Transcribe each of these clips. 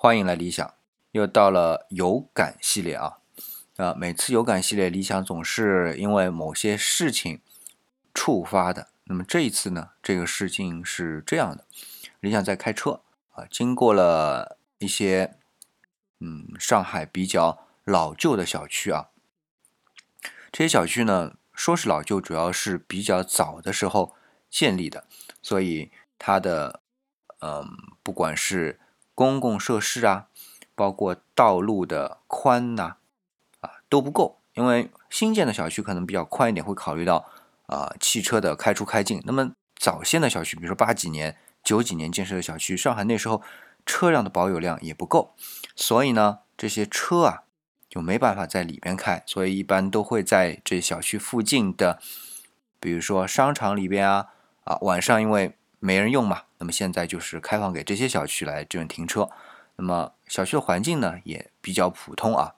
欢迎来理想，又到了有感系列啊！啊，每次有感系列，理想总是因为某些事情触发的。那么这一次呢，这个事情是这样的：理想在开车啊，经过了一些嗯上海比较老旧的小区啊。这些小区呢，说是老旧，主要是比较早的时候建立的，所以它的嗯，不管是公共设施啊，包括道路的宽呐，啊都不够。因为新建的小区可能比较宽一点，会考虑到啊汽车的开出开进。那么早先的小区，比如说八几年、九几年建设的小区，上海那时候车辆的保有量也不够，所以呢，这些车啊就没办法在里边开，所以一般都会在这小区附近的，比如说商场里边啊，啊晚上因为。没人用嘛，那么现在就是开放给这些小区来这种停车。那么小区的环境呢也比较普通啊。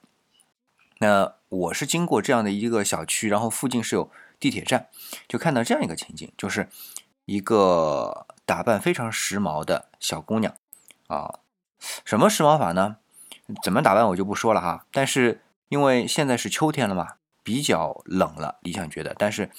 那我是经过这样的一个小区，然后附近是有地铁站，就看到这样一个情景，就是一个打扮非常时髦的小姑娘啊。什么时髦法呢？怎么打扮我就不说了哈。但是因为现在是秋天了嘛，比较冷了，理想觉得，但是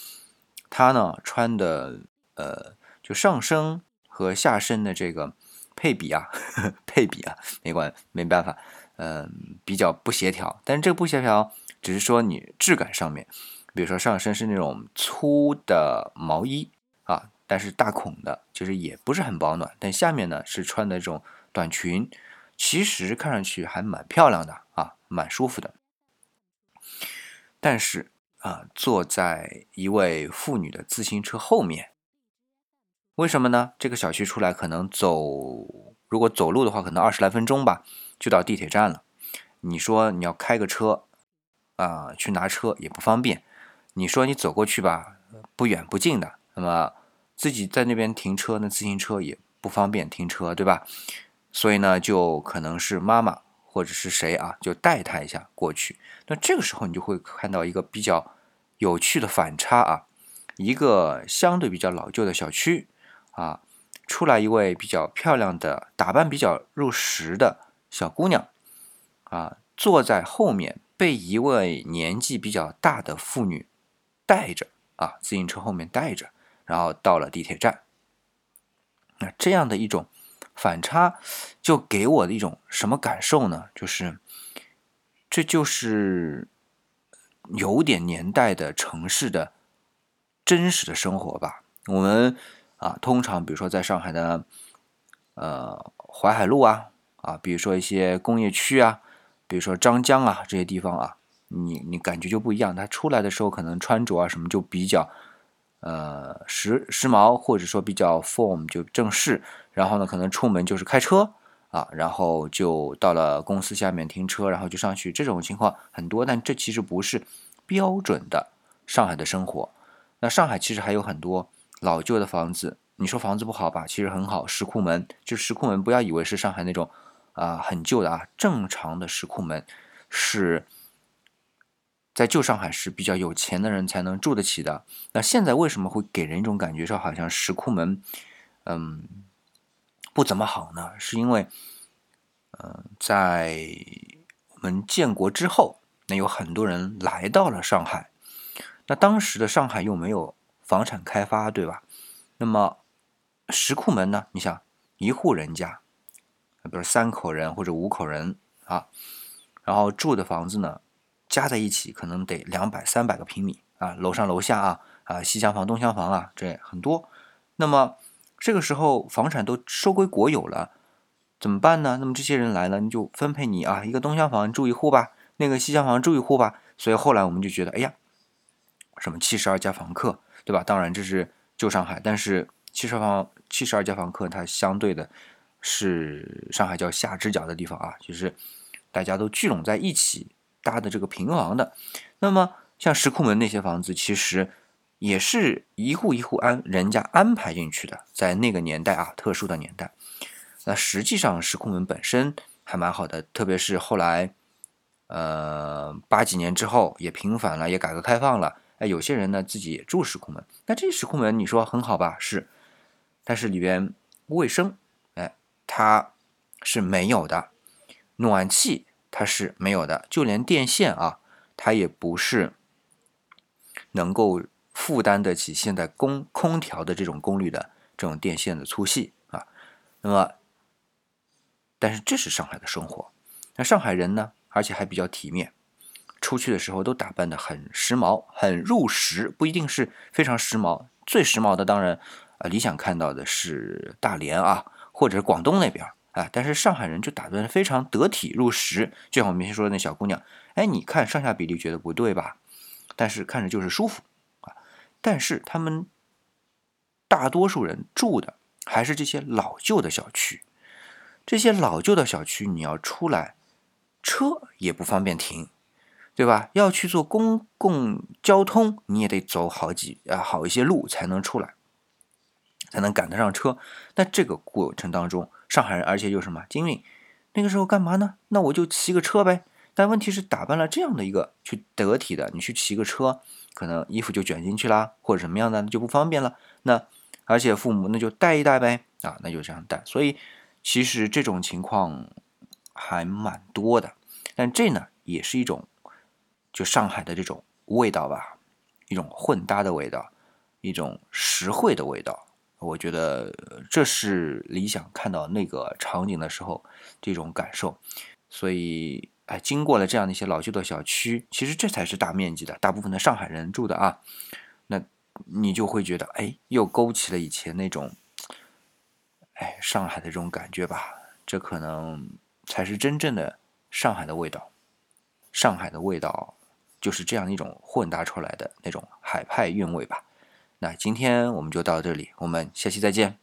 她呢穿的呃。就上身和下身的这个配比啊，呵 呵配比啊，没关没办法，嗯，比较不协调。但是这个不协调，只是说你质感上面，比如说上身是那种粗的毛衣啊，但是大孔的，就是也不是很保暖。但下面呢是穿的这种短裙，其实看上去还蛮漂亮的啊，蛮舒服的。但是啊，坐在一位妇女的自行车后面。为什么呢？这个小区出来可能走，如果走路的话，可能二十来分钟吧，就到地铁站了。你说你要开个车啊，去拿车也不方便。你说你走过去吧，不远不近的。那么自己在那边停车，那自行车也不方便停车，对吧？所以呢，就可能是妈妈或者是谁啊，就带他一下过去。那这个时候你就会看到一个比较有趣的反差啊，一个相对比较老旧的小区。啊，出来一位比较漂亮的、打扮比较入时的小姑娘，啊，坐在后面被一位年纪比较大的妇女带着，啊，自行车后面带着，然后到了地铁站。那这样的一种反差，就给我的一种什么感受呢？就是，这就是有点年代的城市的真实的生活吧。我们。啊，通常比如说在上海的，呃，淮海路啊，啊，比如说一些工业区啊，比如说张江啊这些地方啊，你你感觉就不一样。他出来的时候可能穿着啊什么就比较，呃，时时髦或者说比较 form 就正式。然后呢，可能出门就是开车啊，然后就到了公司下面停车，然后就上去。这种情况很多，但这其实不是标准的上海的生活。那上海其实还有很多。老旧的房子，你说房子不好吧？其实很好，石库门就石库门，不要以为是上海那种啊很旧的啊，正常的石库门是在旧上海是比较有钱的人才能住得起的。那现在为什么会给人一种感觉说好像石库门嗯不怎么好呢？是因为嗯在我们建国之后，那有很多人来到了上海，那当时的上海又没有。房产开发，对吧？那么石库门呢？你想一户人家，比如三口人或者五口人啊，然后住的房子呢，加在一起可能得两百、三百个平米啊，楼上楼下啊啊，西厢房、东厢房啊，这很多。那么这个时候房产都收归国有了，怎么办呢？那么这些人来了，你就分配你啊，一个东厢房住一户吧，那个西厢房住一户吧。所以后来我们就觉得，哎呀，什么七十二家房客。对吧？当然这是旧上海，但是七十房七十二家房客，它相对的是上海叫下支角的地方啊，就是大家都聚拢在一起搭的这个平房的。那么像石库门那些房子，其实也是一户一户安人家安排进去的，在那个年代啊，特殊的年代。那实际上石库门本身还蛮好的，特别是后来呃八几年之后也平反了，也改革开放了。哎，有些人呢自己也住石库门，那这石库门你说很好吧？是，但是里边卫生，哎，它是没有的。暖气它是没有的，就连电线啊，它也不是能够负担得起现在空空调的这种功率的这种电线的粗细啊。那么，但是这是上海的生活。那上海人呢，而且还比较体面，出去的时候都打扮得很时髦、很入时，不一定是非常时髦。最时髦的当然，啊，理想看到的是大连啊，或者是广东那边啊。但是上海人就打扮得非常得体入时，就像我们先说的那小姑娘，哎，你看上下比例觉得不对吧？但是看着就是舒服啊。但是他们大多数人住的还是这些老旧的小区，这些老旧的小区你要出来，车也不方便停。对吧？要去做公共交通，你也得走好几啊好一些路才能出来，才能赶得上车。那这个过程当中，上海人而且又什么精运，那个时候干嘛呢？那我就骑个车呗。但问题是打扮了这样的一个去得体的，你去骑个车，可能衣服就卷进去啦，或者什么样的就不方便了。那而且父母那就带一带呗啊，那就这样带。所以其实这种情况还蛮多的，但这呢也是一种。就上海的这种味道吧，一种混搭的味道，一种实惠的味道，我觉得这是理想看到那个场景的时候这种感受。所以，哎，经过了这样的一些老旧的小区，其实这才是大面积的，大部分的上海人住的啊。那你就会觉得，哎，又勾起了以前那种，哎，上海的这种感觉吧。这可能才是真正的上海的味道，上海的味道。就是这样一种混搭出来的那种海派韵味吧。那今天我们就到这里，我们下期再见。